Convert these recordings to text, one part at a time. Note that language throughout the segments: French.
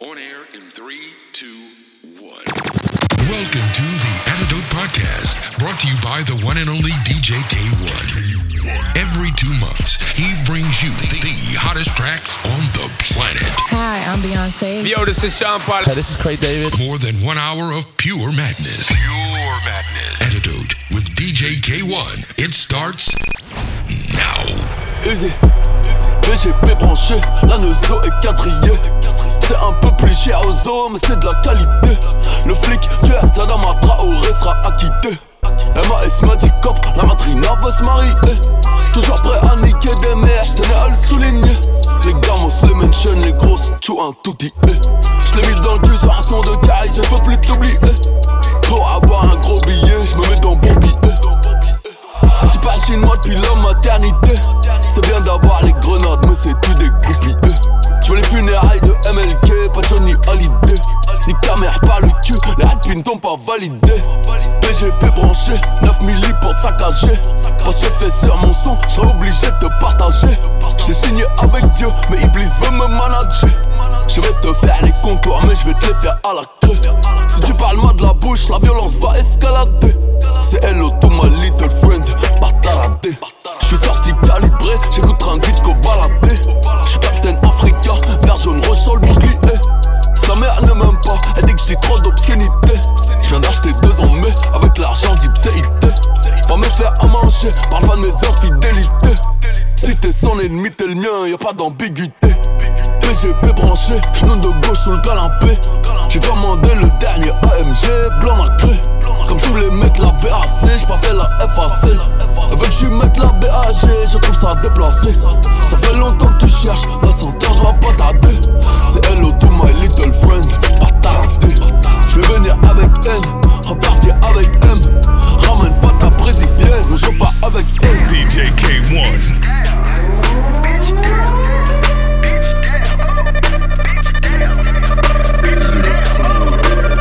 On air in three, two, one. Welcome to the Antidote Podcast, brought to you by the one and only DJ K1. Every two months, he brings you the hottest tracks on the planet. Hi, I'm Beyonce. Yo, this is Sean Paul. Hey, this is Craig David. More than one hour of pure madness. Pure madness. Antidote with DJ K1. It starts now. Easy. VGP branché, la Neuzo est quadrillée. C'est un peu plus cher aux os, mais c'est de la qualité. Le flic, tu es Tadama Traoré sera acquitté. MAS m'a dit cop, la matrina veut se marier. Toujours prêt à niquer des mères, j'tenais à le souligner. Les gamos, les mention, les grosses, tchou un tout dit. J'l'ai mis dans le cul sur un son de caille, je peux plus t'oublier. Pour avoir un gros billet, j'me mets dans bon billet. Tu parles chinois depuis la maternité. C'est bien d'avoir les grenades, mais c'est tout des goupilles. Je veux les funérailles de MLK, pas Johnny Hallyday. Ni caméra par le cul, les rapines t'ont pas validé. PGP branché, 9 milli pour te saccager. Parce que fait sur mon son, j'serais obligé de te partager. J'ai signé avec Dieu, mais Iblis veut me manager. Je vais te faire les contours, mais je vais te les faire à la queue. Si tu parles mal de la bouche, la violence va escalader. C'est hello to my little friend, bataradé. J'suis sorti calibré, j'écoute un vite qu'au baladé. J'suis Captain Africa, vert jaune bouclier. Sa mère ne m'aime pas, elle dit que j'ai trop d'obscénité. J'viens d'acheter deux en mai avec l'argent d'Ipséité. Va me faire à manger, parle pas de mes infidélités. Si t'es son ennemi, t'es le mien, y'a pas d'ambiguïté. PGP branché, genou de gauche sous le canapé. J'ai commandé le dernier AMG, blanc nacré. Comme tous les mecs, la BAC, j'ai pas fait la FAC. Veut que je mette la BAG, je trouve ça déplacé. Ça fait longtemps que tu cherches, la sentence va pas tarder. C'est hello to my little friend, pas. Je vais venir avec N, repartir avec M. brésilienne. Donc je repars avec elle. DJ K1.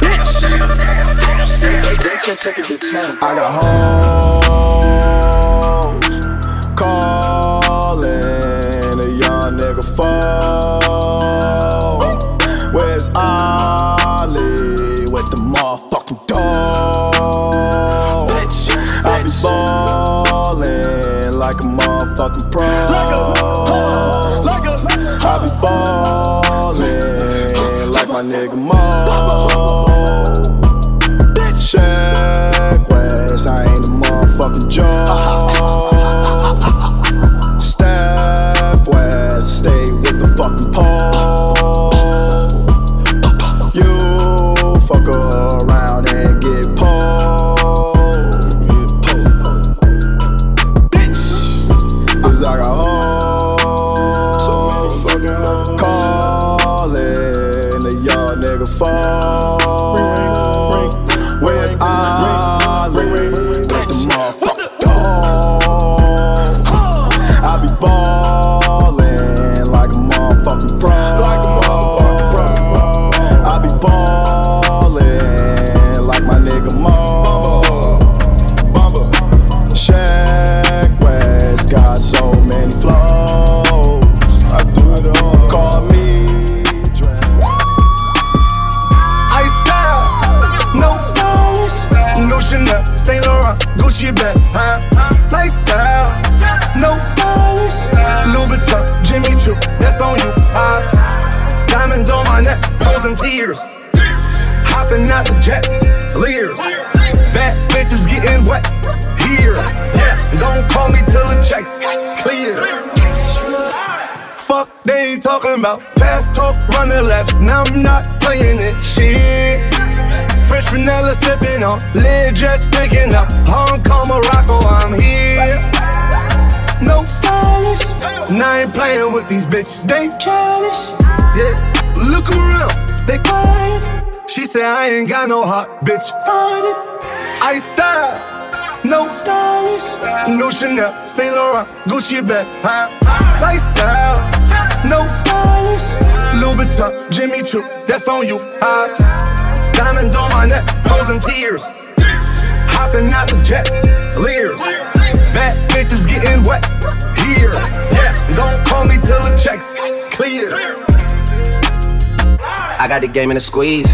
Bitch. I got home. She said I ain't got no heart, bitch. Find it. I style. No stylish, no Chanel, Saint Laurent, Gucci bag, huh? Lifestyle, no stylish, Louis Vuitton, Jimmy Choo, that's on you, huh? Diamonds on my neck, frozen tears, hopping out the jet, leers, bad bitches getting wet, here, yes, don't call me till the checks clear. I got the game in a squeeze.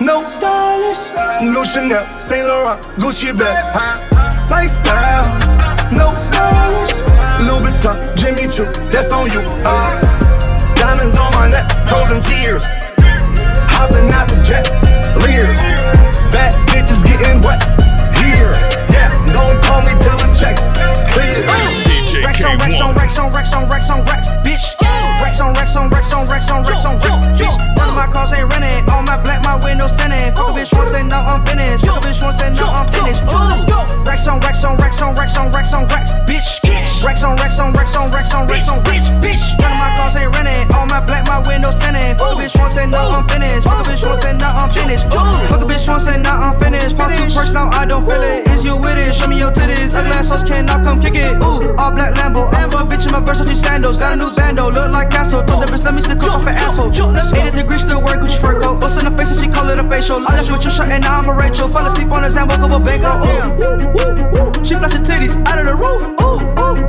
no stylish. No Chanel, Saint Laurent, Gucci bag. Lifestyle, no stylish. Louis Vuitton, Jimmy Choo, that's on you. Uh, diamonds on my neck, frozen tears. Hopping out the jet, leers. Bad bitches getting wet here. Yeah, don't call me till the checks clear. DJ Rex on Rex on Rex on Rex on Rex on Rex, bitch. Rex on Rex on Rex on Rex on Rex on Rex, bitch. None of my cars ain't rented. All my black, my windows tinted. Fuck a bitch once and now I'm finished. Fuck a bitch once and now I'm finished. Ooh. Rex on Rex on Rex on Rex on Rex on Rex, bitch. Rex on Rex on Rex on Rex on Rex on Rex, bitch. None of my cars ain't rented. All my black, my windows tinted. Fuck a bitch once and now I'm finished. Fuck a bitch once and now I'm finished. Fuck a bitch once and now I'm finished. Pop two perks now I don't feel it. Is you with it? Show me your titties. Ugly ass hoes cannot come kick it. Ooh, all black Lambo. I'm a bitch in my Versace sandals. Got a new bando, look like Castro. Told the bitch let me sneak off an asshole. 80 degrees still wear Gucci fur coat. Bust in the face and she call it a facial. I left with your shirt and now I'm a Rachel. Fell asleep on the Zan, woke up a bango. Ooh, she flash her titties out of the roof. Ooh, ooh.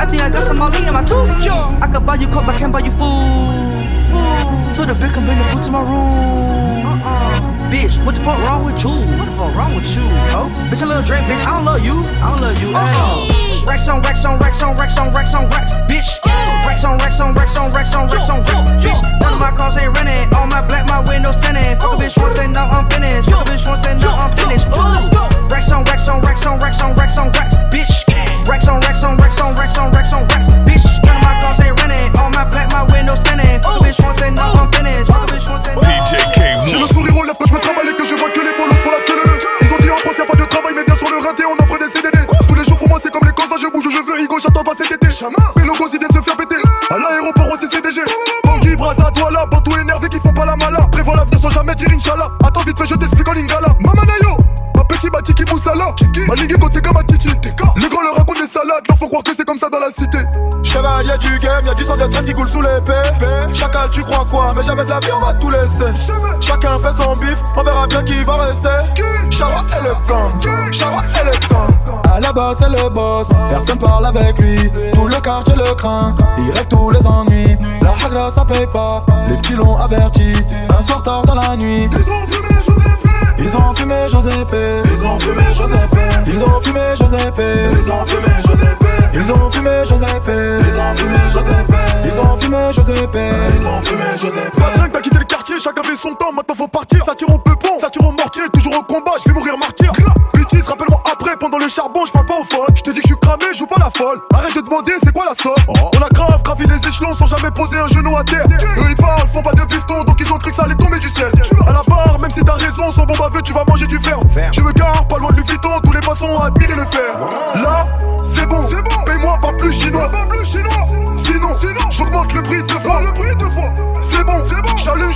I think I got some Molly in my tooth. I could buy you coke, but can't buy you food. Food. Told the bitch come bring the food to my room. Uh-uh. Bitch, what the fuck wrong with you? What the fuck wrong with you? Oh, bitch, a little drink, bitch. I don't love you. I don't love you. Uh-uh. Rex on Rex on Rex on Rex on Rex on Rex, bitch. Rex on Rex on Rex on Rex on Rex on Rex, bitch. None of my cars ain't rented. All my black, my windows tinted. Fuck a bitch once and now I'm finished. Fuck a bitch once and now I'm finished. Ooh. Rex on Rex on Rex on Rex on Rex on Rex, bitch. Rex on Rex on Rex on Rex on Rex on Rex, bitch. None of my cars ain't rented. All my black, my windows tinted. Fuck a bitch once and now I'm finished. Fuck a bitch once and now I'm DJ J'ai le K1. sourire aux lèvres quand je me travaille et que je vois que les bolos font la queue Ils ont dit en France y'a pas de travail mais viens sur le rinté on offre des CDD Tous les jours pour moi c'est comme les cons je bouge où je veux Higo j'attends pas cet été. Mes logos ils viennent se faire péter. À l'aéroport aussi CDG Bangui, Braza, Douala, Bantou énervé qui font pas la mala. Prévois l'avenir sans jamais dire Inch'Allah. Attends vite fait je t'explique en lingala Mamanayo Ma petit bati qui moussala Ma ligue côté comme Leur faut croire que c'est comme ça dans la cité. Chevalier du game, y'a du sang de traite qui coule sous l'épée Chacal tu crois quoi? Mais jamais de la vie on va tout laisser. Chacun fait son bif, on verra bien qui va rester. Chara et le gang, Chara et le gang. À la base c'est le boss, personne parle avec lui. Tout le quartier le craint, il règle tous les ennuis. La hagra ça paye pas, les petits l'ont averti. Un soir tard dans la nuit. Ils ont fumé Giuseppe. Ils ont fumé Giuseppe. Ils ont fumé Giuseppe. Ils ont fumé Giuseppe. Ils ont fumé Giuseppe. Ils ont fumé Giuseppe. Ils ont fumé Giuseppe. Ils ont fumé Giuseppe. Pas de t'as quitté le quartier, chacun fait son temps, maintenant faut partir. Ça tire au peupon, ça tire au mortier, toujours au combat, je vais mourir martyr. Bêtise, rappelle-moi après, pendant le charbon, je parle pas au folles. Je te dis que je suis cramé, joue pas la folle. Arrête de demander, c'est quoi la somme? On a grave gravi les échelons sans jamais poser un genou à terre.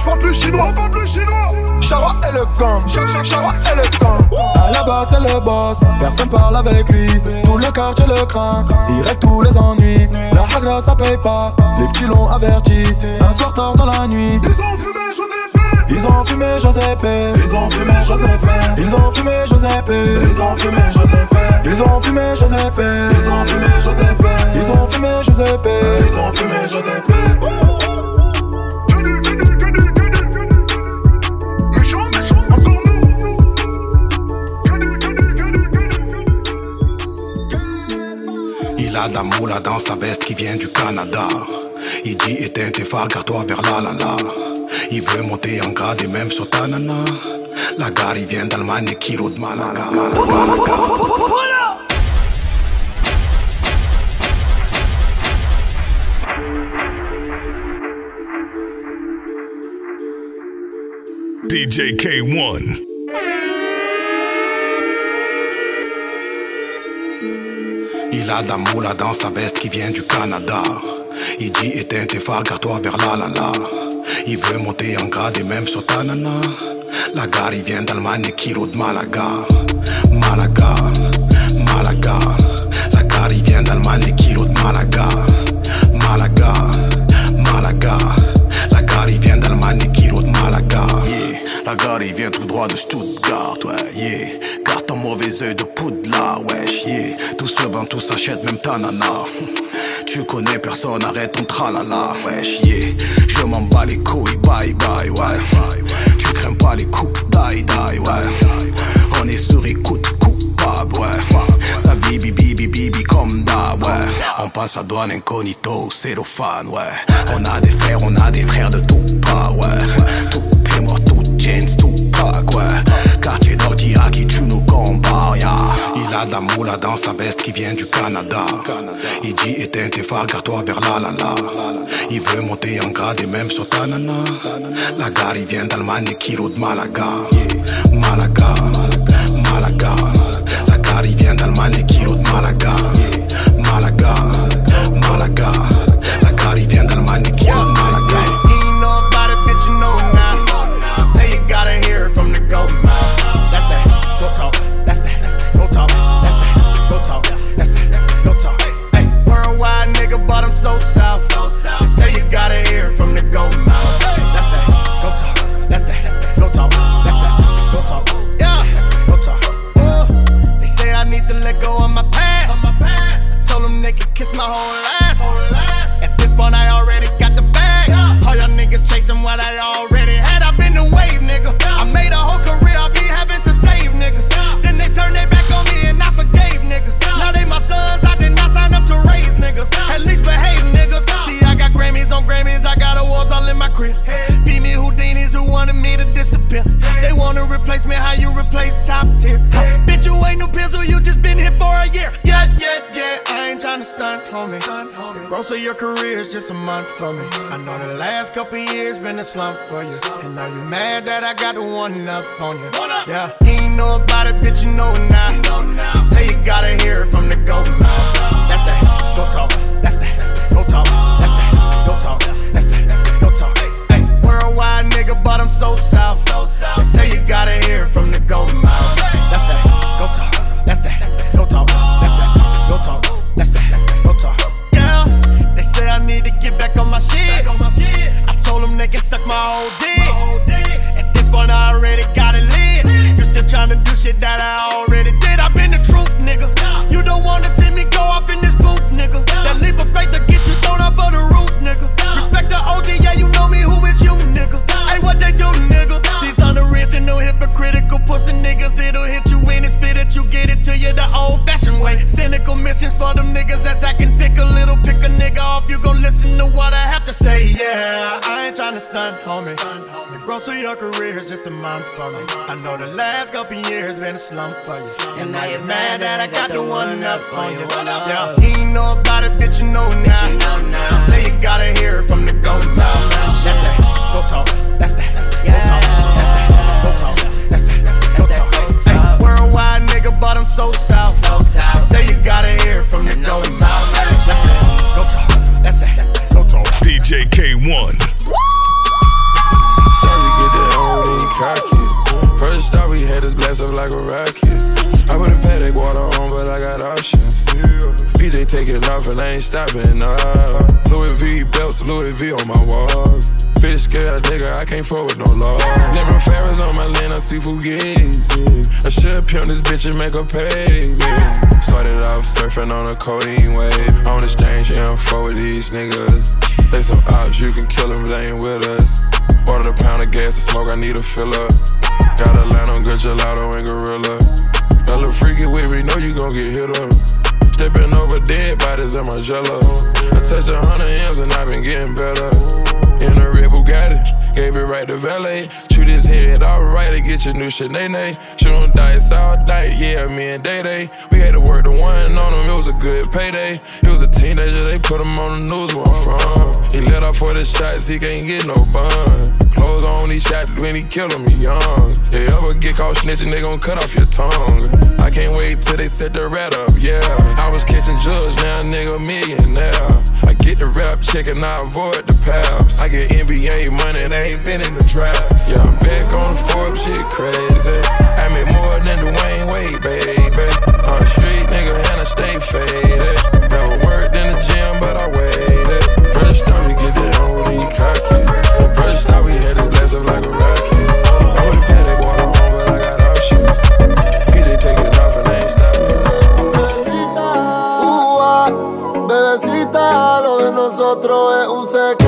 J'parle plus chinois. Pas plus chinois. Chara et le gang, Chara et le gang À la base c'est le boss, personne parle avec lui Tout le quartier le craint, il règle tous les ennuis La hagra ça paye pas, les petits l'ont averti Un soir tard dans la nuit Ils ont fumé Giuseppe. Ils ont fumé Giuseppe Ils ont fumé Giuseppe. Ils ont fumé Giuseppe Ils ont fumé Giuseppe. Ils ont fumé Giuseppe Ils ont fumé Giuseppe. Ils ont fumé Giuseppe Ils ont fumé Giuseppe. A de la moula dans sa veste qui vient du Canada. Il dit éteins tes phares, garde-toi vers la la la. Il veut monter en grade et même sur ta nana. La gare, il vient d'Allemagne et qui roule de Malaga. DJ K1. Il a de la dans sa veste qui vient du Canada. Il dit éteins tes phares, garde-toi vers la la la. Il veut monter en grade et même sur ta nana. La gare, il vient d'Allemagne, kilo de Malaga. Malaga, Malaga. La gare, il vient d'Allemagne, kilo de Malaga. Malaga, il vient tout droit de Stuttgart, ouais, yeah. Garde ton mauvais oeil de poudlard, wesh, yeah. Tout se vend, tout s'achète, même ta nana. Tu connais personne, arrête ton tralala, wesh, yeah. Je m'en bats les couilles, bye bye, ouais. Tu crains pas les coups, die die, ouais. On est sur écoute coupable, ouais. Ça bibi bibi bibi comme d'hab, ouais. On passe à douane incognito, fan, ouais. On a des frères, on a des frères de tout pas, ouais. Tout pack, ouais. Quartier d'ordi à qui tu nous combats. Il a de la moula dans sa veste qui vient du Canada. Il dit éteins tes phares, garde-toi vers la la la. Il veut monter en grade et même sur ta nana. La gare, il vient d'Allemagne, kilo de Malaga. Malaga, Malaga. La gare, il vient d'Allemagne, kilo de Malaga. Malaga, Malaga. La slump for you. And now you mad that I got the one up on you. Yeah, you ain't know about it, bitch, you know it now. Say you gotta hear it from the go mouth. For me. I know the last couple years been a slump for you. And now you're mad that I got the one up on you. Yeah, you know about it, bitch, you know now. You say you gotta hear it from the go mouth. That's that, go talk. Stopping, nah. Louis V belts, Louis V on my walls. Fish scale nigga, I can't forward no law. Never Ferris on my land, I see fugazi. I should pimp this bitch and make her pay me. Started off surfing on a codeine wave. On exchange info with these niggas. They some ops, you can kill them, they ain't with us. Ordered a pound of gas and smoke, I need a fill your new Sinead. Shooting dice all night, yeah, me and Day Day. We had to work the one on him, it was a good payday. He was a teenager, they put him on the news where I'm from. He let off for the shots, he can't get no bun. Clothes on, he shot when he killin' me young. They ever get caught snitching, they gon' cut off your tongue. I can't wait till they set the rat up, yeah. I was catching drugs, now nigga millionaire. I get the rap check and I avoid the paps. I get NBA money, they ain't been in the drafts. Yeah, I'm back on the Forbes, shit crazy. I make more than Dwayne Wade, baby. On the street nigga and I stay fake. otro es un secreto.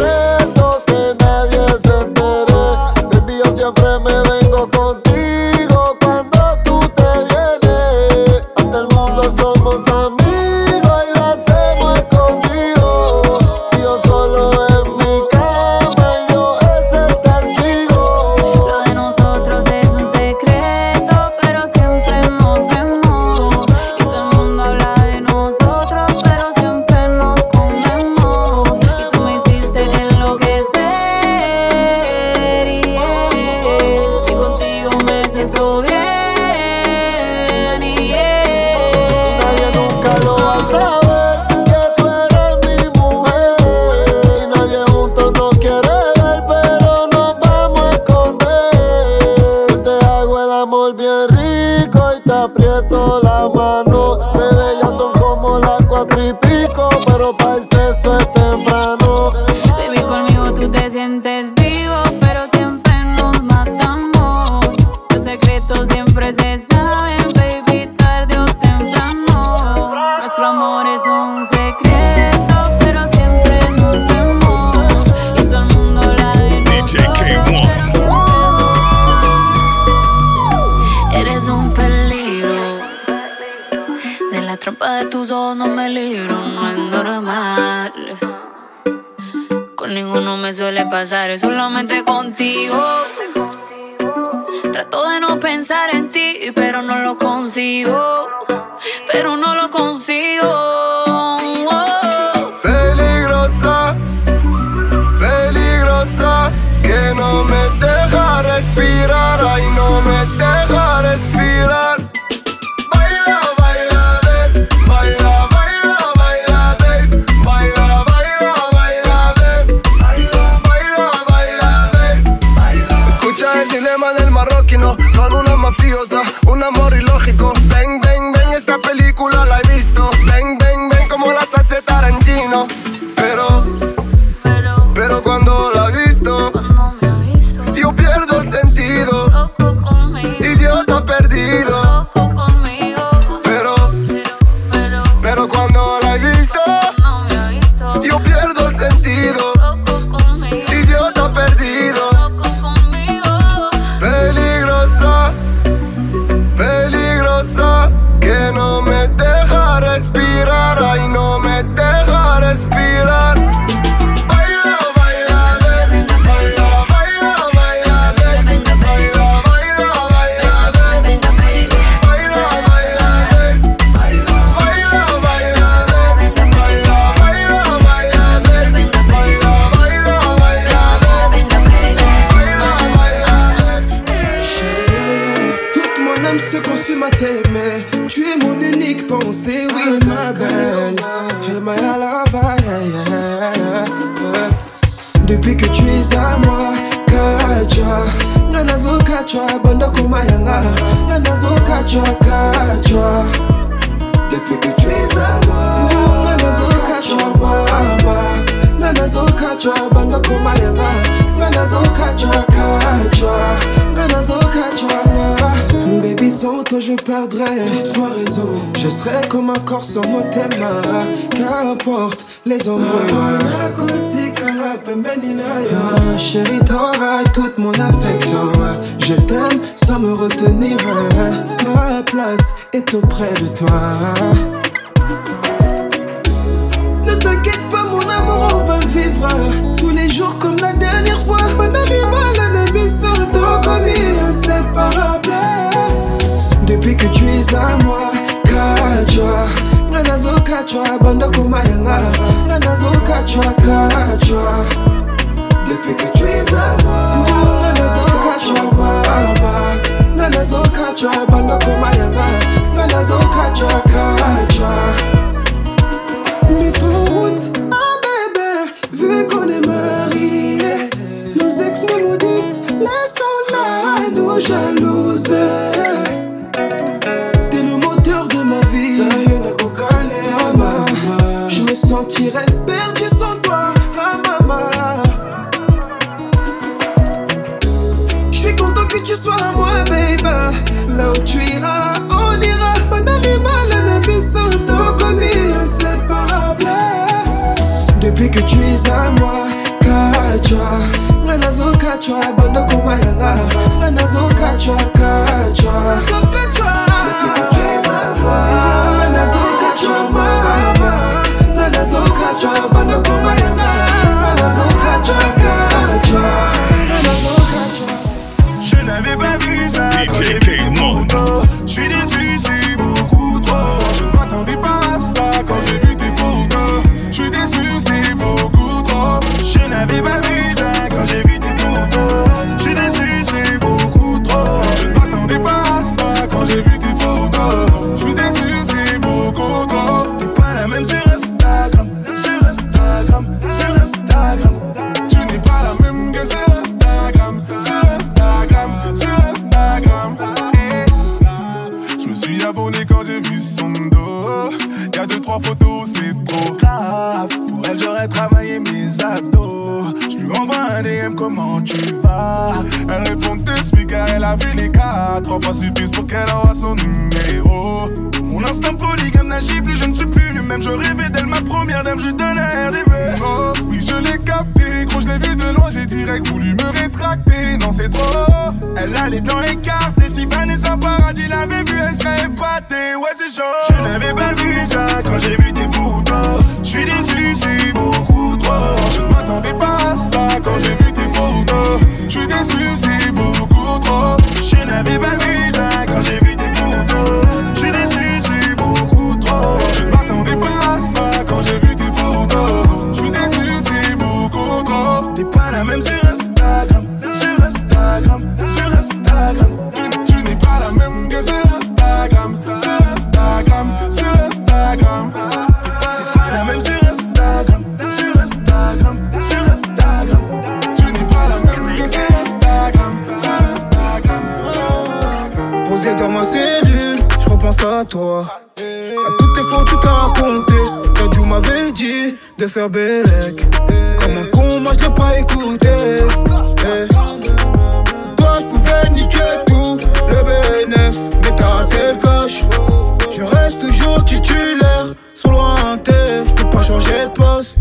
qu'importe les embrouilles nakotikala chéri t'auras toute mon affection. Je t'aime sans me retenir. Ma place est auprès de toi. que tu es à moi kachwa nga nazokachwa bandokoma yanga nga nazokachwa kachwa faire Bélec. Comme un con, moi je l'ai pas écouté. Eh. Toi, je pouvais niquer tout, le BNF. Mais t'as raté le coche. Je reste toujours titulaire, sous lointain. Je peux pas changer de poste.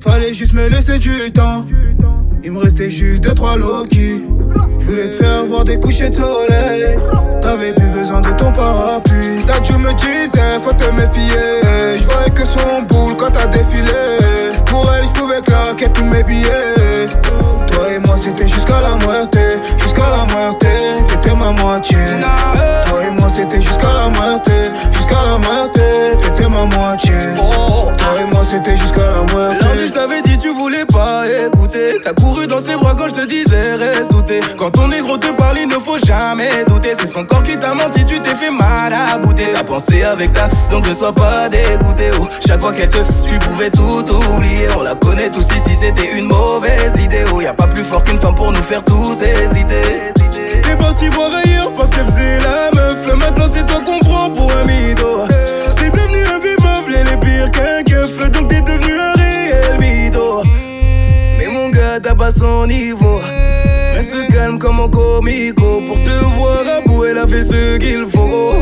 Fallait juste me laisser du temps. Il me restait juste deux trois Loki. Je voulais te faire voir des couchers de soleil. T'avais plus besoin de ton parapluie. Tu me disais faut te méfier. Toi et moi c'était jusqu'à la moitié. Jusqu'à la moitié, t'étais ma moitié. Toi et moi c'était jusqu'à la moitié. Lundi, je t'avais dit, tu voulais pas écouter. T'as couru dans ses bras quand je te disais, reste douté. Quand ton négro te parle, il ne faut jamais douter. C'est son corps qui t'a menti, tu t'es fait mal à bouter. T'as pensé avec ta, donc ne sois pas dégoûté. Oh, chaque fois qu'elle te, tu pouvais tout oublier. On la connaît tous ici, c'était une mauvaise idée. Oh, y a pas plus fort qu'une femme pour nous faire tous hésiter. Parti voir ailleurs parce qu'elle faisait la meuf. Maintenant, c'est toi qu'on prend pour un mytho. C'est devenu invivable, elle est pire qu'un keuf. Donc t'es devenu un réel mytho. Mais mon gars, t'as pas son niveau. Reste calme comme un comico. Pour te voir à bout, elle a fait ce qu'il faut.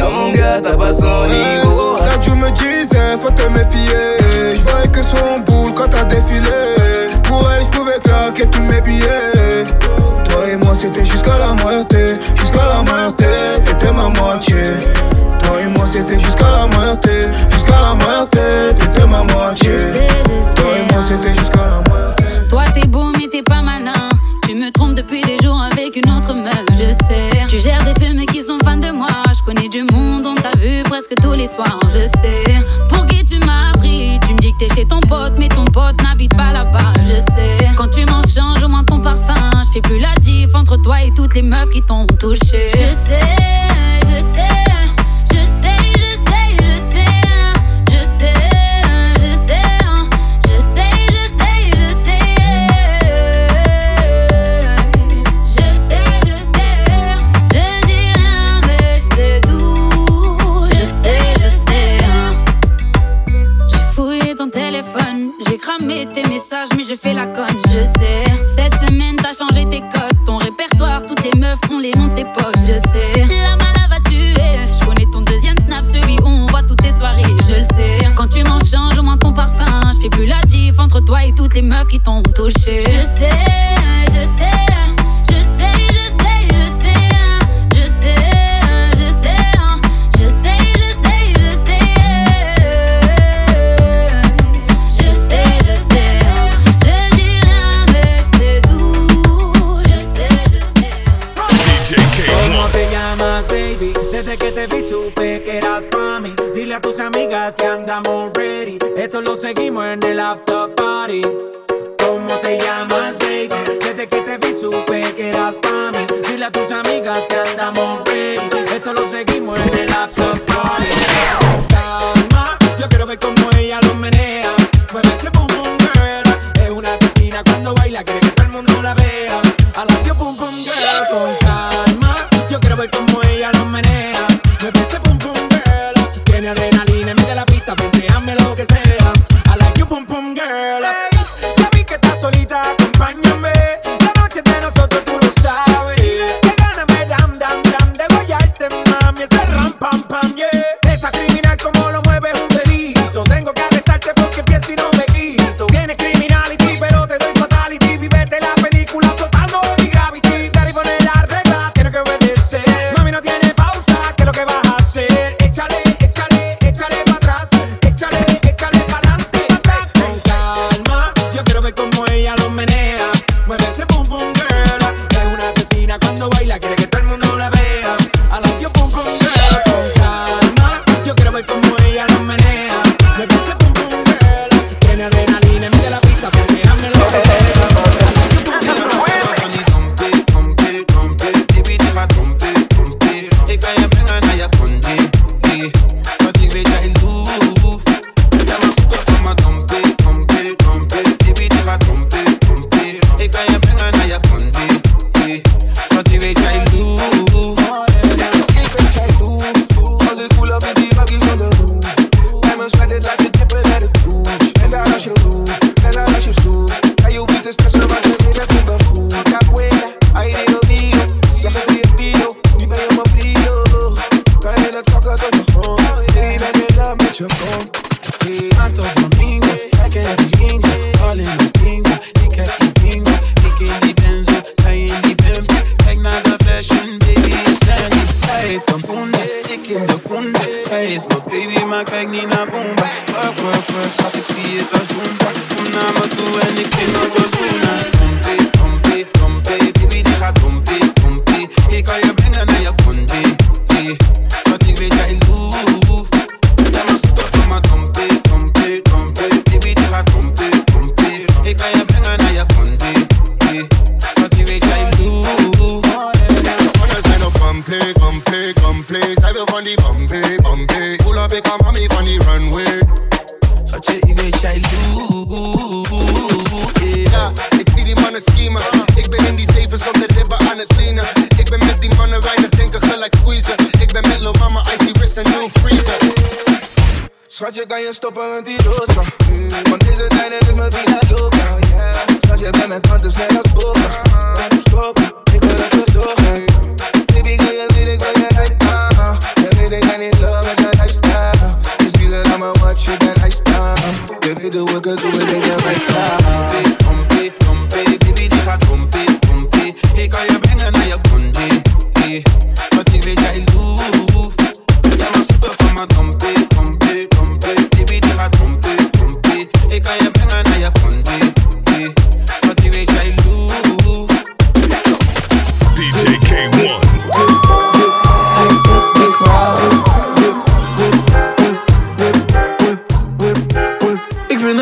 Non, mon gars, t'as pas son niveau. Là tu me disais faut te méfier Je voyais que son boule quand t'as défilé Pour elle je claquer tous mes billets c'était jusqu'à la moitié Jusqu'à la moitié T'étais ma moitié. Toi et moi c'était jusqu'à la moitié Jusqu'à la moitié T'étais ma moitié. Toi et moi c'était jusqu'à la moitié. Toi t'es beau mais t'es pas malin. Tu me trompes depuis des jours avec une autre meuf je sais. Tu gères des films qui sont fans de moi. Je connais du monde on t'a vu presque tous les soirs je sais. Pour qui tu m'as pris? Tu me dis que t'es chez ton pote mais ton pote n'habite pas là-bas je sais. Quand tu m'en changes au moins plus la diff entre toi et toutes les meufs qui t'ont touché. Je sais, je sais.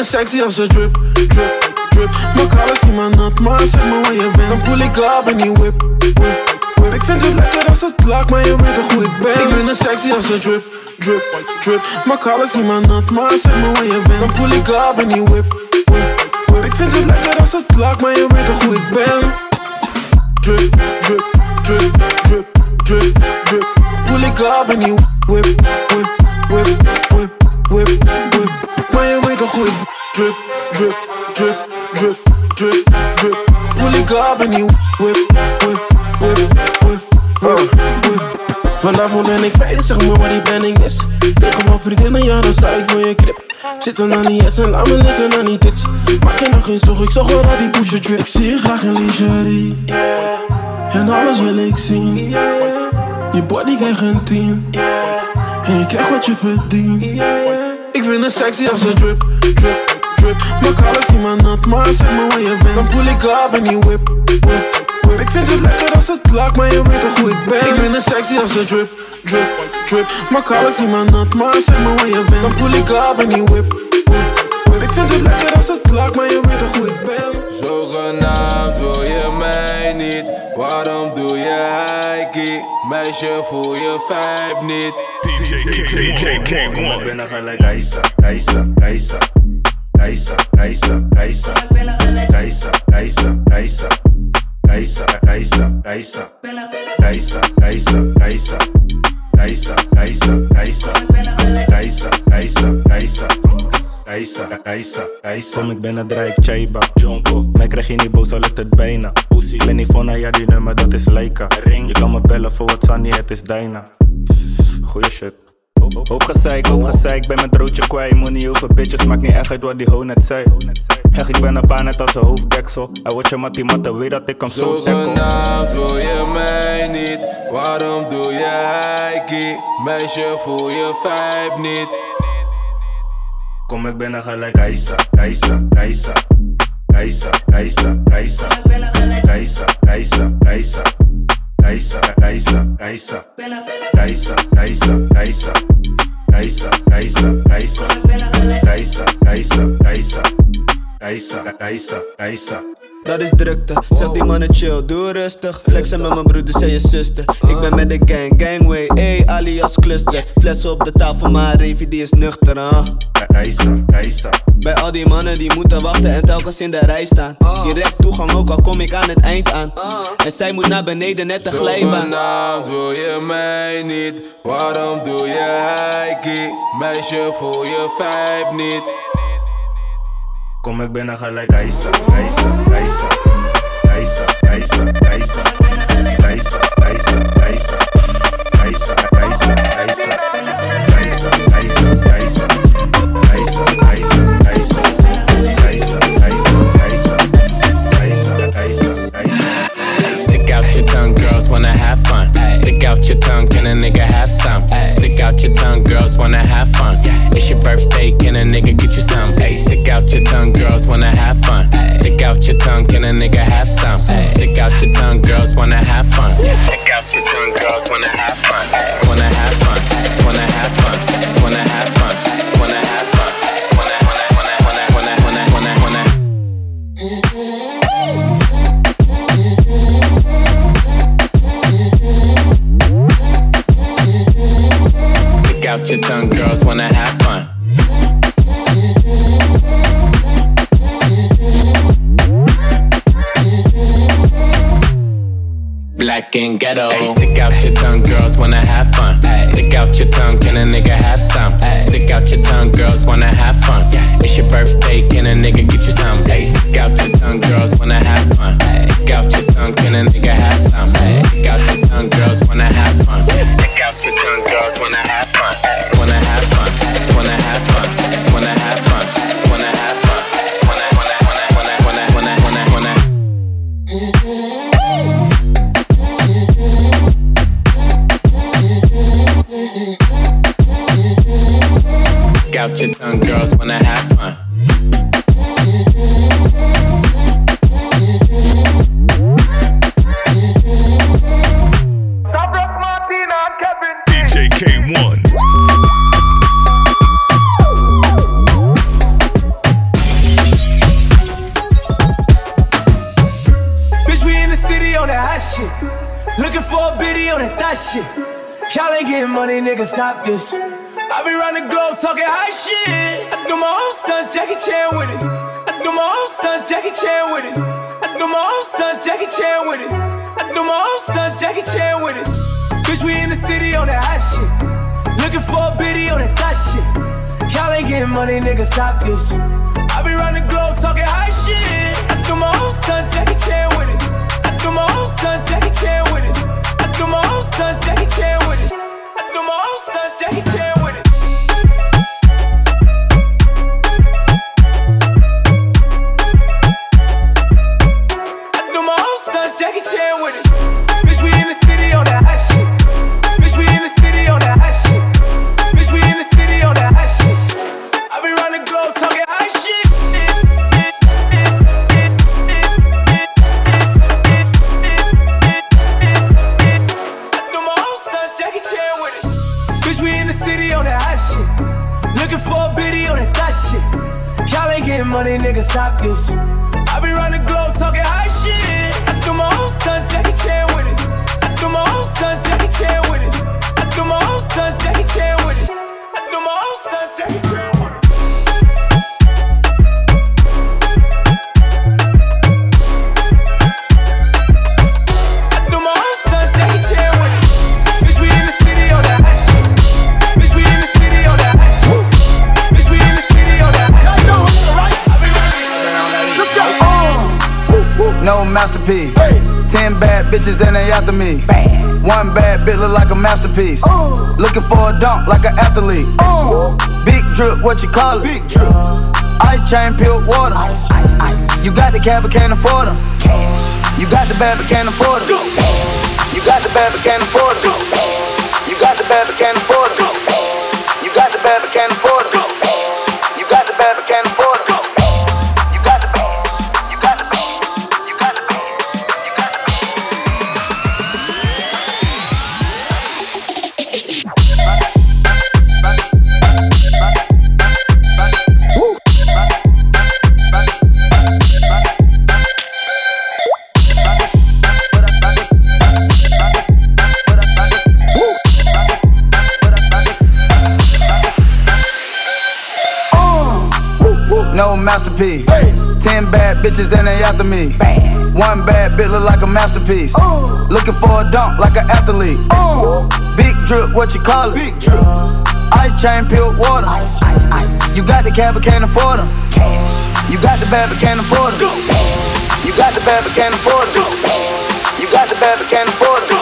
sexy als the drip, drip, drip. My koude zien me nat, maar zeg me waar je bent. Dan pull ik up en die whip, whip, whip. Ik vind het lekker als het plakt, maar je weet toch hoe ik ben. Ik vind het sexy als ze drip, drip, trip. My collar in mijn nat, maar zeg me waar je bent. Dan pull ik up en die whip, whip, whip. Ik vind het lekker als het lak, maar je weet toch hoe ik ben. Drip, drip, drip, drip, drip, drip. Pull ik up en die whip, whip, whip, whip, whip, whip. Maar je weet toch hoe ik drip, drip, drip, drip, drip, drip. Pull ik up en die whip, whip, whip, whip, whip. whip. Vanavond ben ik veilig, zeg me waar die planning is. Liggen wel vriendinnen, ja dan sta ik voor je clip. Zit er aan die S en laat me likken aan die tits. Maak je nog geen zorg, ik zag wel naar die pusher drip. Ik zie je graag in lingerie, yeah. En alles wil ik zien, yeah. Je body krijgt een tien, yeah. En je krijgt wat je verdient, yeah. Ik vind het sexy als ze drip, drip, drip. Maak alles in mijn nat, maar zeg me waar je bent. Dan pull ik op en die whip, whip. Whip. Ik vind het lekker als het plakt, maar je weet toch hoe ik ben. Ik vind het sexy als het drip, drip, drip. Maak alles in mijn nat, maar zeg me waar je bent. Dan pull ik op en die whip, whip, whip. Ik vind het lekker als het plakt, maar je weet toch hoe ik ben. Zogenaamd wil je mij niet, waarom doe je heikie? Meisje voel je vibe niet. DJ DJ K1. Ik ben er gelijk Aisa, Aisa, Aisa. Aisa, Aisa, Aisa. Aisa, Aisa, Aisa. Aisa, Aisa, Aisa. Aisa, Aisa, Aisa. Aisa, Aisa, Aisa. Aisa, Aisa, Aisa. Aisa, Aisa, Aisa. Kom, ik ben het rijk, Chaiba, Jonko. Mij krijg je niet boos, al lukt het bijna. Pussy, ben niet van, ja, die nummer, dat is Leica. Ring, je kan me bellen voor wat Sunny, het is Dyna. Goeie shit. Hoop, gezeik, hoop gezeik, ben mijn broodje kwijt. Money over bitches, maakt niet echt uit wat die ho net zei. Hech, ik ben een paar net als een hoofddeksel. Hij wordt je mattie matte, weet dat ik hem zo tackle. Zogenaamd wil je mij niet, waarom doe je heikie? Meisje voel je vibe niet. Kom, ik ben er gelijk Aisa, Aisa, Aisa. Aisa, Aisa, Aisa. Aisa, Aisa, Aisa. Aisa, Aisa, Aisa. Aisa, Aisa, Aisa. Aisa, Aisa, Aisa. Aisa, Aisa, Aisa. Aisa, Aisa, Aisa. Dat is drukte, zeg die mannen chill, doe rustig Flexen met mijn broeders en je zuster Ik ben met de gang, gangway, ey, alias cluster Flessen op de tafel, maar Revi die is nuchter, huh? Aisa, Aisa. Bij al die mannen die moeten wachten en telkens in de rij staan Direct toegang ook al kom ik aan het eind aan En zij moet naar beneden net een glijbaan Zogenaamd wil je mij niet, waarom doe je heikie? Meisje voel je vibe niet. Kom ik binnen gelijk ijsa, ijsa, ijsa Ijsa, ijsa, ijsa Ijsa, ijsa, ijsa Stick out your tongue, girls wanna have fun. Stick out your tongue, can a nigga have some? Stick out your tongue, girls wanna have fun. It's your birthday, can a nigga get you some? Stick out your tongue, girls wanna have fun. Stick out your tongue, can a nigga have some? Stick out your tongue, girls wanna have fun. Stick out your tongue, girls wanna have fun. Wanna have fun, Stick out your tongue, girls wanna have fun. Black and ghetto. Ay, stick out your tongue, girls wanna have fun. Stick out your tongue, can a nigga have some? Stick out your tongue, girls wanna have fun. Yeah. It's your birthday, can a nigga get you some? Ay, money, nigga, stop this. I be round the globe talking high shit. I do my own stunts, Jackie Chan with it. I do my own stunts, Jackie Chan with it. I do my own stunts, Jackie Chan with it. sábios bitches and they after me. One bad bitch look like a masterpiece. Looking for a dunk like an athlete. Big drip, what you call it? Big drip. Ice chain, pure water. Ice, ice, ice. You got the cab, but can't afford them. Cash. You got the bad, but can't afford them. You got the bad, but can't afford them. You got the bad, but can't afford them. You got the bad, but can't afford them. Masterpiece. Ten bad bitches and they after me. One bad bitch look like a masterpiece. Looking for a dunk like an athlete. Big drip, what you call it? Big drip. Uh, ice chain, pure water. Ice, ice, ice. You got the cab, but can't afford them. Cash. You got the bad, but can't afford them. You got the bad, but can't afford them. You got the bad, but can't afford them.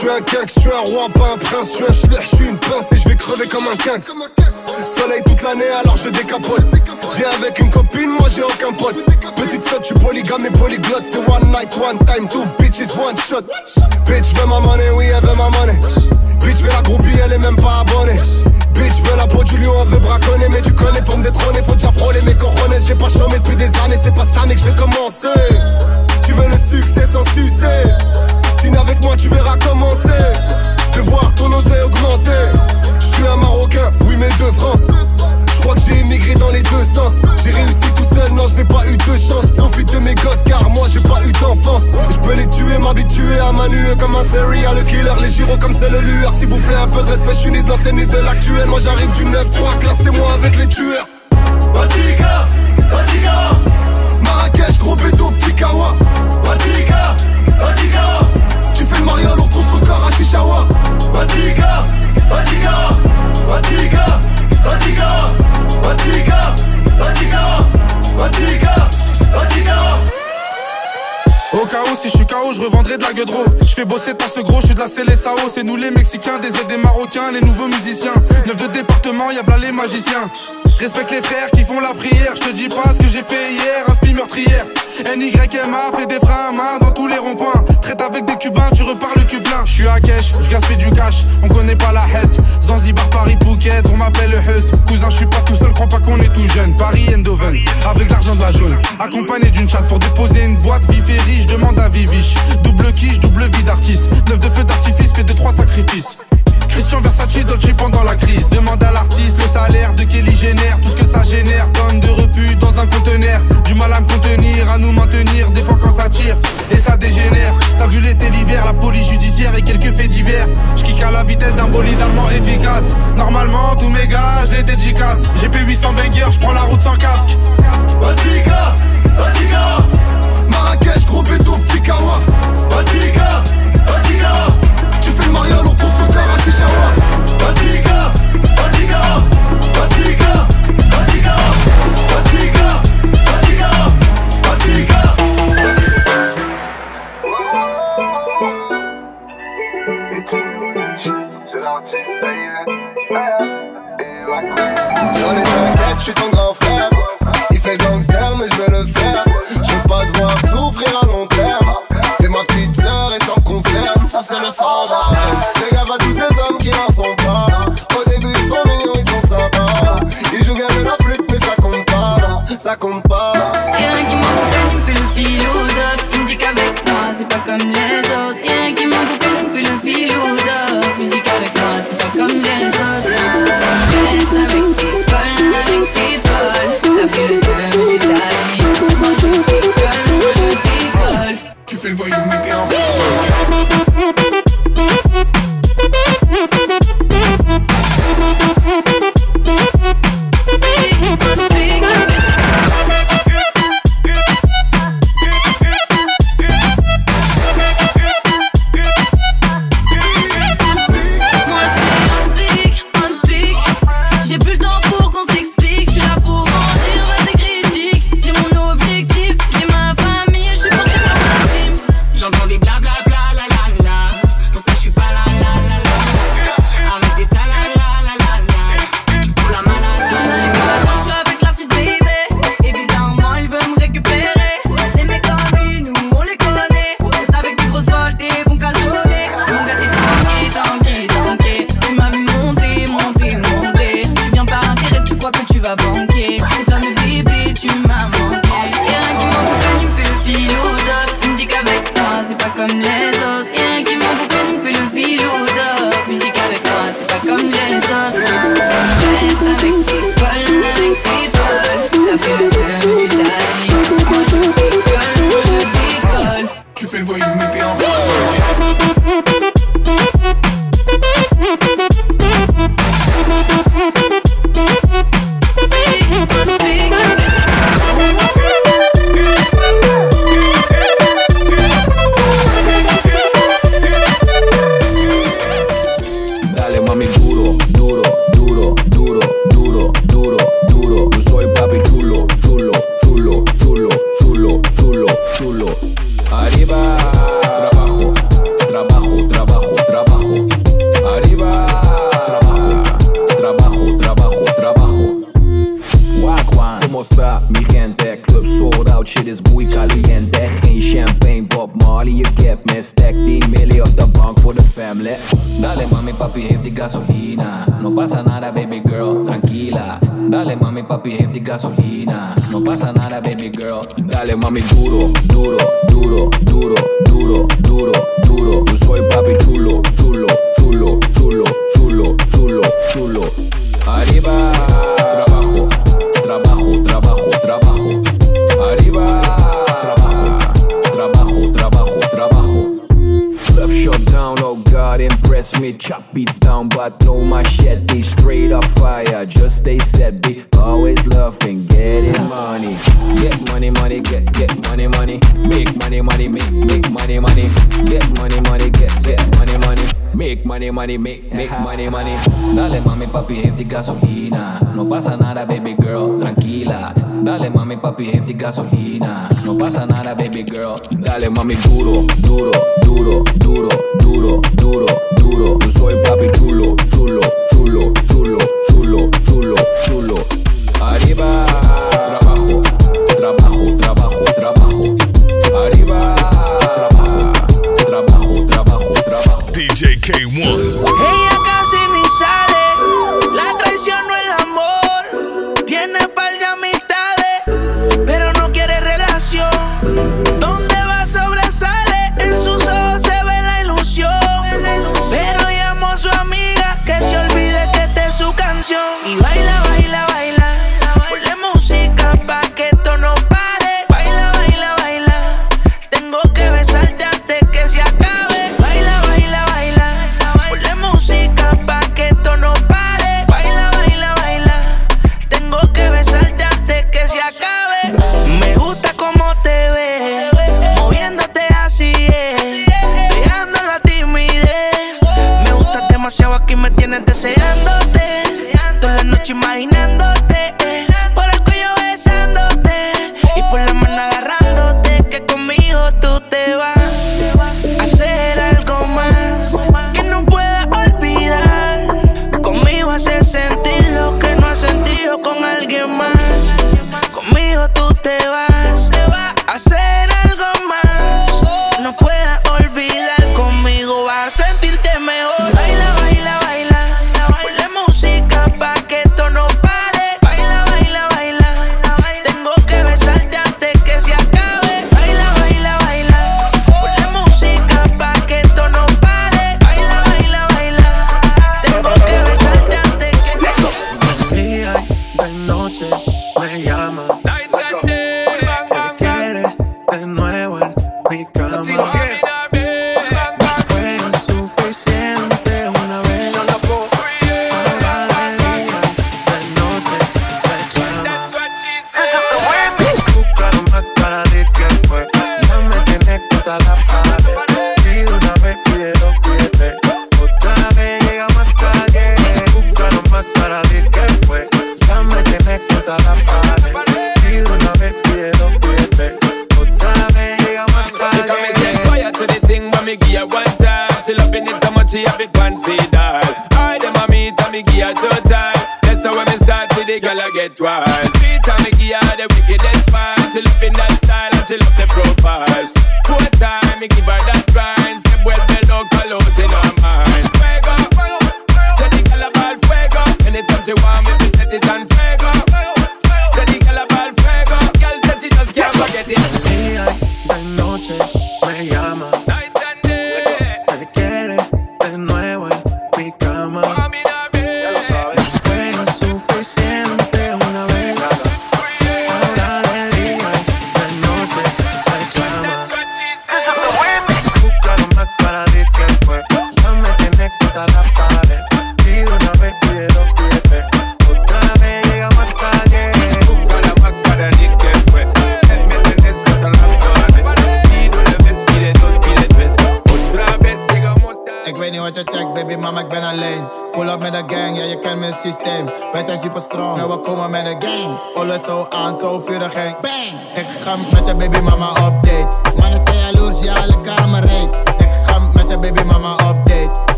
Suis un quinx, je suis un roi, pas un prince. Je suis un schlich, je suis une pince et je vais crever comme un quinx. Soleil toute l'année, alors je décapote. Viens avec une copine, moi j'ai aucun pote. Petite saute, je suis polygame et polyglotte. C'est one night, one time, two bitches, one shot. Bitch veut ma money, oui, elle veut ma money. Bitch veut la groupie, elle est même pas abonnée. Bitch veut la peau du lion, elle veut braconner. Mais tu connais pour me détrôner, faut déjà frôler mes cojones. J'ai pas chômé depuis des années, c'est pas cette année que je vais commencer. Tu veux le succès sans sucer. Signe avec moi, tu verras commencer. De voir ton osé augmenter. Je suis un Marocain, oui, mais de France. Je crois que j'ai émigré dans les deux sens. J'ai réussi tout seul, non, je n'ai pas eu de chance. Profite de mes gosses, car moi j'ai pas eu d'enfance. Je peux les tuer, m'habituer à manuer comme un serial killer. Les gyros comme c'est le lueur. S'il vous plaît, un peu de respect, je suis né et de l'actuel. Moi j'arrive du 9-3, classez-moi avec les tueurs. Batika, Batika, Marrakech, gros bédo, petit kawa. Chichawa. Batika, Batika, Batika, Batika, Batika, Batika, Batika, Batika. Au où, si je suis KO, je revendrai de la gueule rose. Je fais bosser ta ce gros, je suis de la CLSAO. C'est nous les Mexicains, des aides des Marocains, les nouveaux musiciens. Neuf de département, y'a les magiciens. Respecte les frères qui font la prière. Je te dis pas ce que j'ai fait hier, un spi meurtrière. NYMA fait des freins à main dans tous les ronds-points. Traite avec des cubains, tu repars le cul plein. Je suis à cash, je gaspille du cash. On connaît pas la Hesse. Zanzibar, Paris, Phuket, on m'appelle le Huss. Cousin, je suis pas tout seul, crois pas qu'on est tout jeune. Paris, Endoven, avec l'argent de la jaune. Accompagné d'une chatte pour déposer une boîte. Vif je demande à Viviche. Double quiche, double vie d'artiste. Neuf de feu d'artifice, fait de trois sacrifices. Christian Versace, Dolce pendant la crise. Demande à l'artiste le salaire de Kelly génère, tout ce que ça génère. Tonnes de repu dans un conteneur. Du mal à me contenir, à nous maintenir. Des fois quand ça tire et ça dégénère. T'as vu l'été, l'hiver, la police judiciaire et quelques faits divers. J'kick à la vitesse d'un bolide allemand efficace. Normalement, tous mes gars, je les dédicace. GP 800 banger, j'prends la route sans casque. Batika, Batika cash, gros béton, petit kawa. Batika, Batika, tu fais le mariole, on retrouve ton corps à Chichawa. Batika.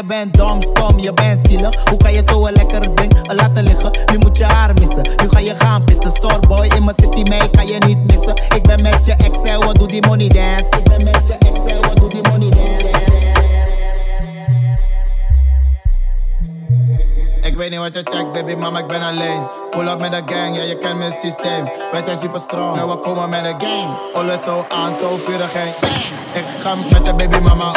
je bent dom, stom, je bent zielig. Hoe kan je zo een lekker ding laten liggen? Nu moet je haar missen, nu ga je gaan pitten. Storeboy in mijn city, mee kan je niet missen. Ik ben met je Excel wat doe die money dance. Ik ben met je Excel wat doe die money dance. Ik weet niet wat je check, baby mama, ik ben alleen. Pull up met de gang, ja, je kent mijn systeem. Wij zijn super strong en we komen met de gang. Alles zo aan, zo vurig gang. Ik ga met je baby mama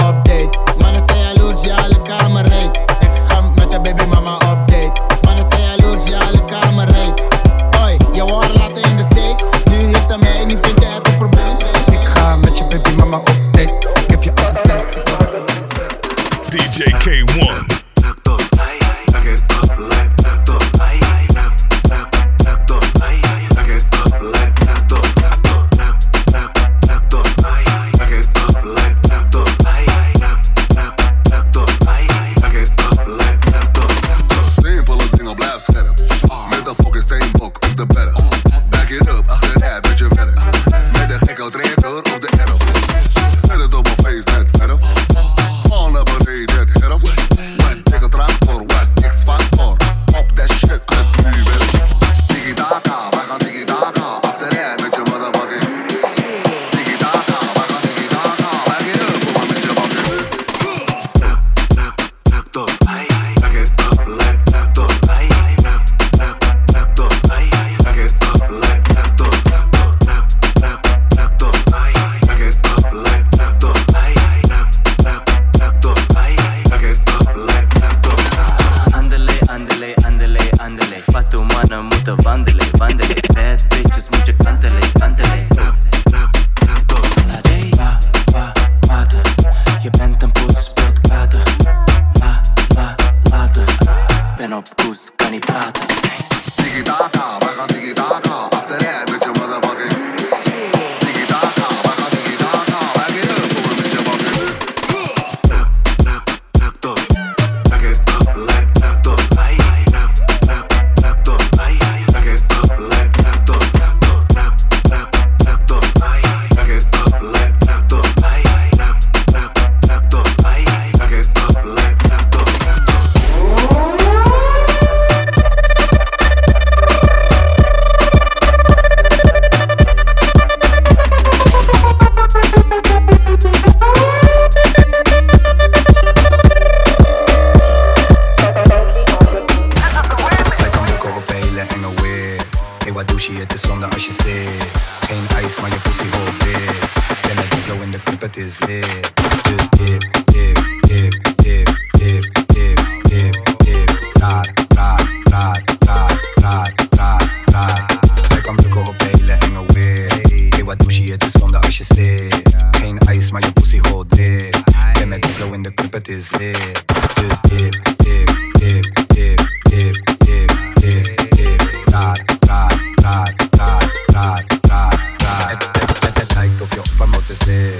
ja leeg.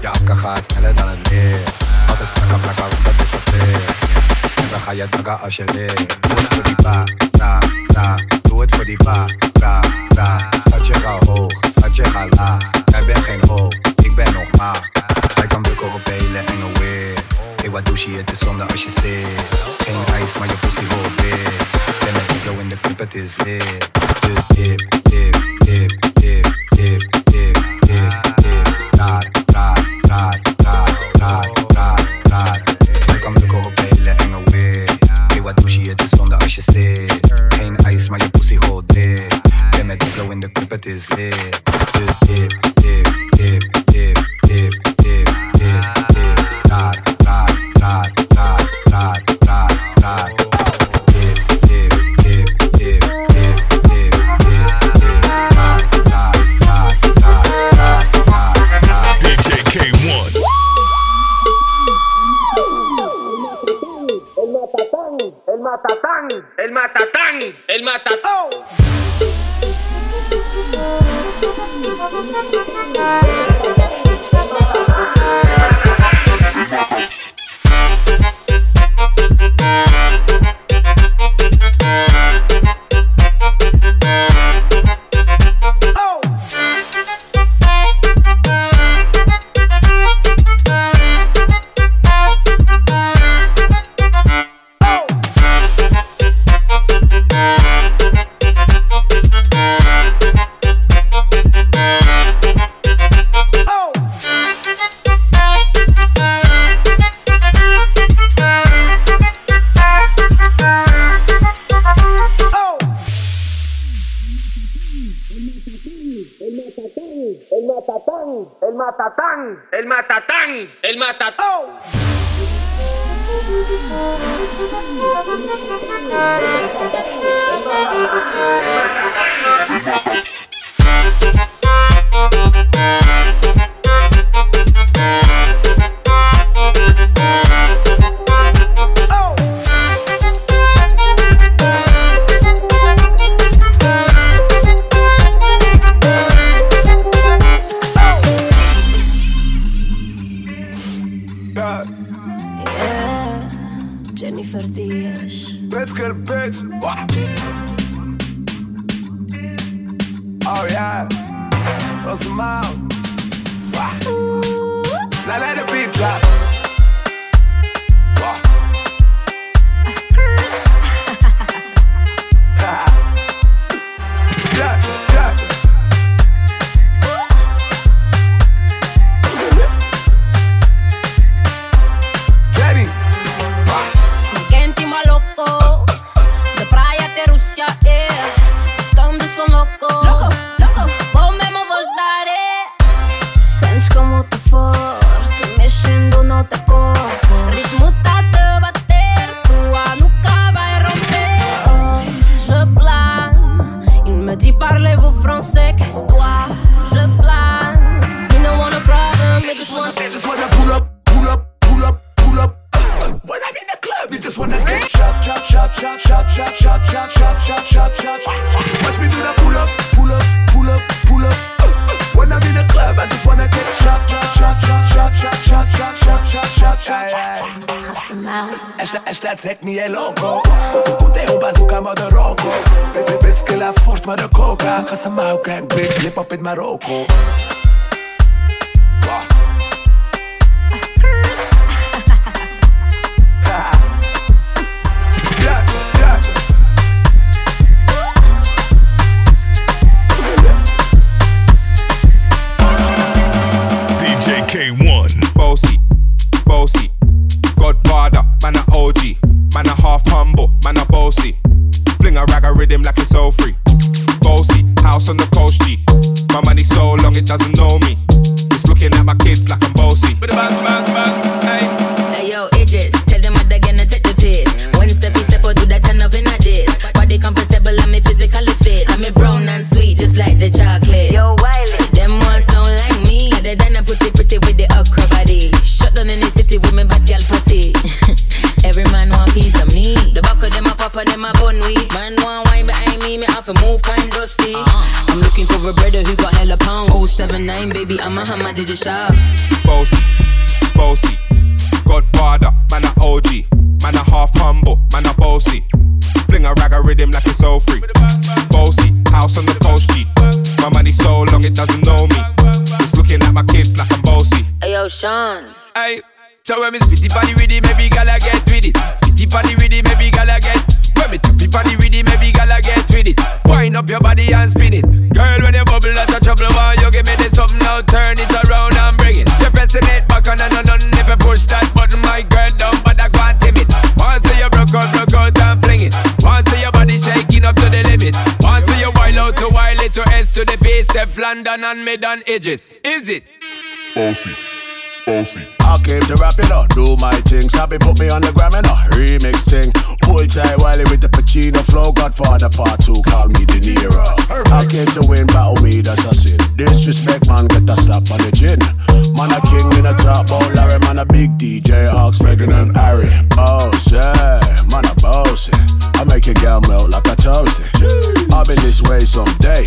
Je akka gaat sneller dan een neer. Altijd strakker, plakken, want dat is je plicht. En dan ga je daggen als je leert. Doe het voor die ba, da, da. Doe het voor die ba, da, da. Schat je ga hoog, schat je ga laag. Jij bent geen hoog, ik ben nog maar. Zij kan bukken op hele enge weer. Hey, wat douche je, het is zonde als je zit. Geen ijs, maar je pussy hoort weer. Ben ik blow in de club het is lit. Dus dip, dip, dip, dip, dip. for the. London and Medan edges. Is it? Bossy. Bossy. I came to rap, it up, do my thing. Sabi put me on the gram, and a remix thing. Pull tight Wiley with the Pacino flow. Godfather part two, call me De Niro. I came to win, battle me, that's a sin. Disrespect, man, get a slap on the chin. Man, a king in a top, oh Larry, man, a big DJ, Hawks, Megan and Harry. Boss, yeah, man, a boss. Yeah. I make your girl melt like a toasty. I'll be this way someday.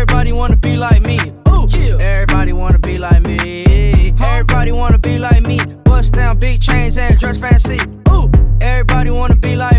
Everybody wanna be like me. Ooh, yeah. Everybody wanna be like me. Everybody wanna be like me. Bust down big chains and dress fancy. Ooh, everybody wanna be like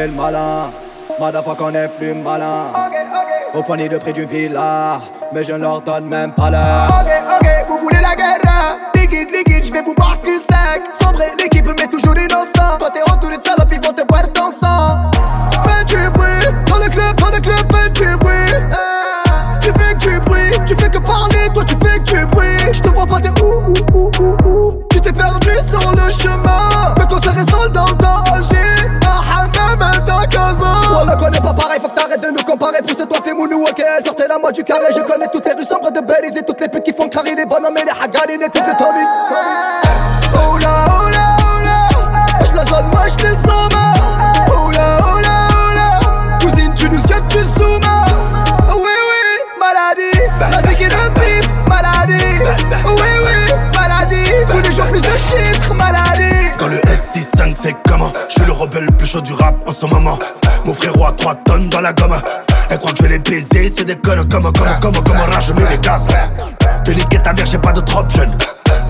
fait le malin. Madafa qu'on est plus malin. Au poignet de prix d'une villa, mais je ne leur donne même pas l'heure. Chaud du rap en ce moment. Mon frérot a 3 tonnes dans la gomme. Elle croit que je vais les baiser C'est des connes comme comme comme comme rage je mets les gaz. Te niquer ta mère j'ai pas trop jeune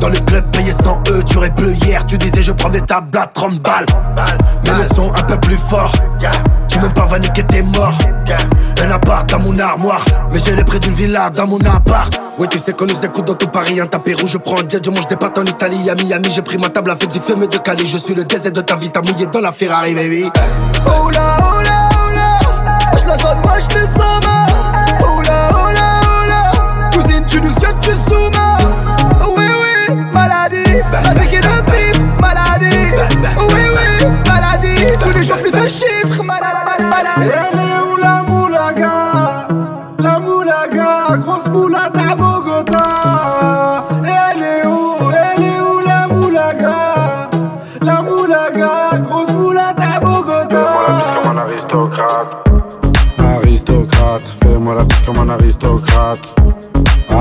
dans le club payé 100 E, tu aurais bleu hier. Tu disais je prends des tables à 30 balles. Mais le son un peu plus fort Tu même pas va niquer t'es mort. Un appart dans mon armoire. Mais j'ai les prix d'une villa dans mon appart. Oui tu sais qu'on nous écoute dans tout Paris. Un tapis rouge, je prends un je mange des pâtes en Italie. À Miami j'ai pris ma table avec du fumé de Cali. Je suis le désert de ta vie, t'as mouillé dans la Ferrari baby. Oh là, oh là, oh Je la zone, moi je somme Tous les jours plus de chiffres, Elle est où la moulaga? La moulaga, grosse moulade à Bogota. Elle est où Elle est où la moulaga? La moulaga, grosse moulade à Bogota. Comme un aristocrate. Aristocrate, fais-moi la bise comme un aristocrate.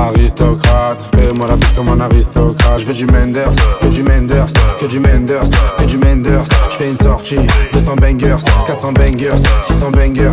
Aristocrate, fais-moi la bise comme un aristocrate. Je veux du Menders, que du Menders, que du Menders, que du Menders. Je fais une sortie, 200 bangers, 400 bangers, 600 bangers.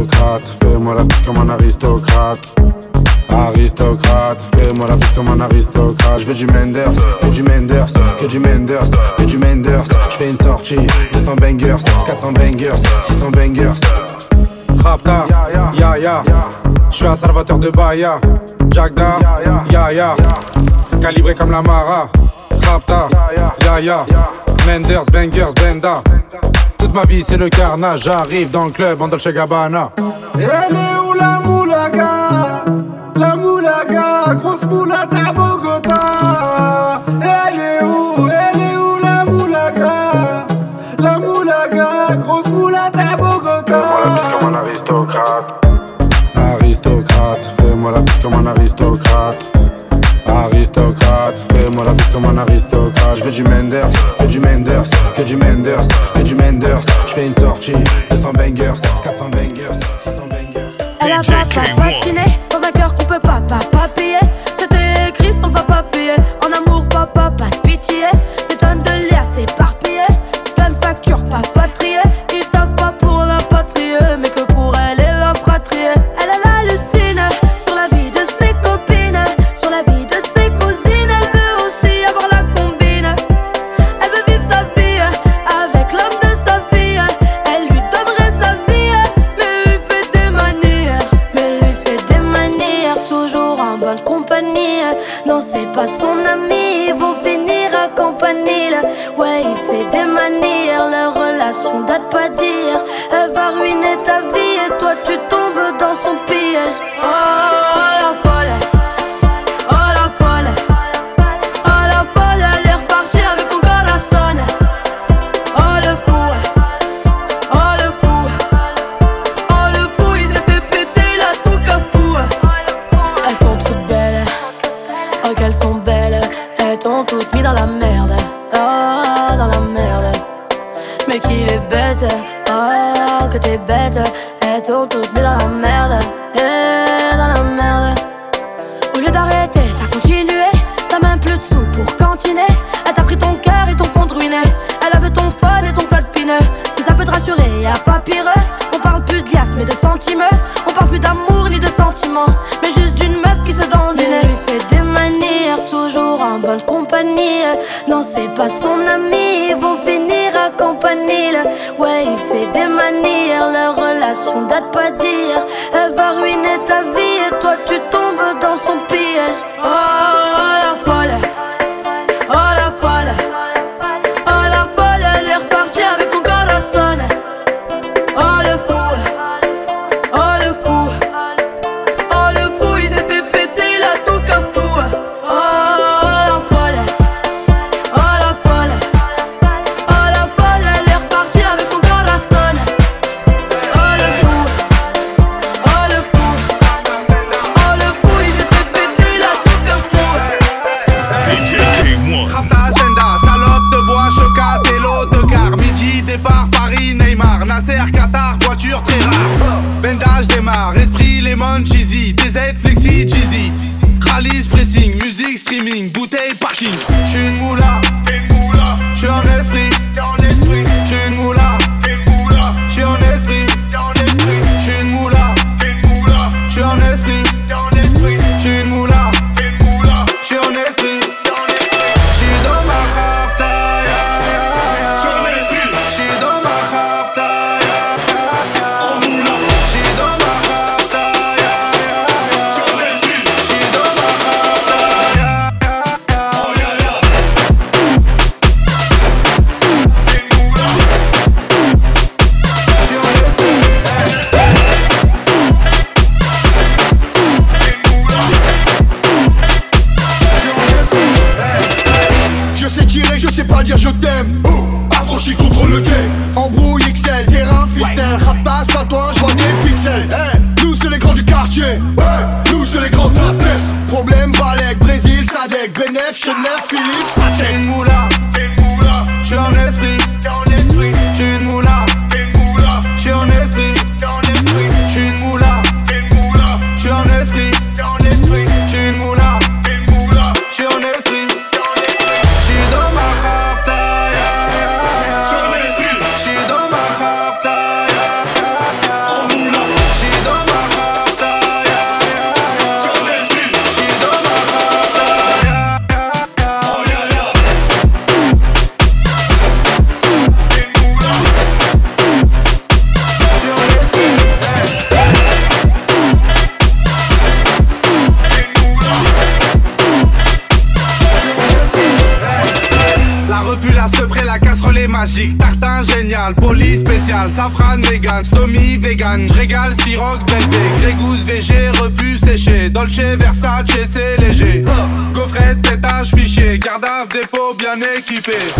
aristocrate. Fais-moi la bise comme un aristocrate. Aristocrate, fais-moi la bise comme un aristocrate. Je veux du Menders, que du Menders, que du Menders, que du Menders. Je fais une sortie, 200 bangers, 400 bangers, 600 bangers. Rapta, ya ya. Je suis un salvateur de Baya. Jagda, ya ya. Calibré comme la Mara. Rapta, ya ya. Menders, bangers, benda. Toute ma vie c'est le carnage. J'arrive dans le club en Dolce Gabbana. Elle est où la moulaga? La moulaga, grosse moulade à Bogota Elle est où? Elle est où la moulaga? La moulaga, grosse moulade à Bogota Comme un aristocrate. Aristocrate, fais-moi la bise comme un. Aristocrate, veux du Menders, que du Menders, que du Menders, que du Menders. Je fais une sortie, 200 bangers, 400 bangers, 600 bangers. Elle a pas patiné dans un cœur qu'on peut pas, pas, pas payer. C'était écrit sur le papa payé. Elles t'ont toutes mis dans la merde, et dans la merde. Au lieu d'arrêter, t'as continué. T'as même plus de sous pour cantiner. Elle t'a pris ton cœur et ton compte ruiné. Elle avait ton phone et ton code pineux. Si ça peut te rassurer, y'a pas pire. On parle plus de liasses mais de sentiments. On parle plus d'amour ni de sentiments, mais juste d'une meuf qui se donne du nez. Lui fait des manières, toujours en bonne compagnie. Non, c'est pas son ami, ils vont finir ouais, il fait des manières, leur relation date pas d'hier. Elle va ruiner ta vie et toi tu tombes dans son piège. Oh. לב של לב פיליפ אתם מול keep.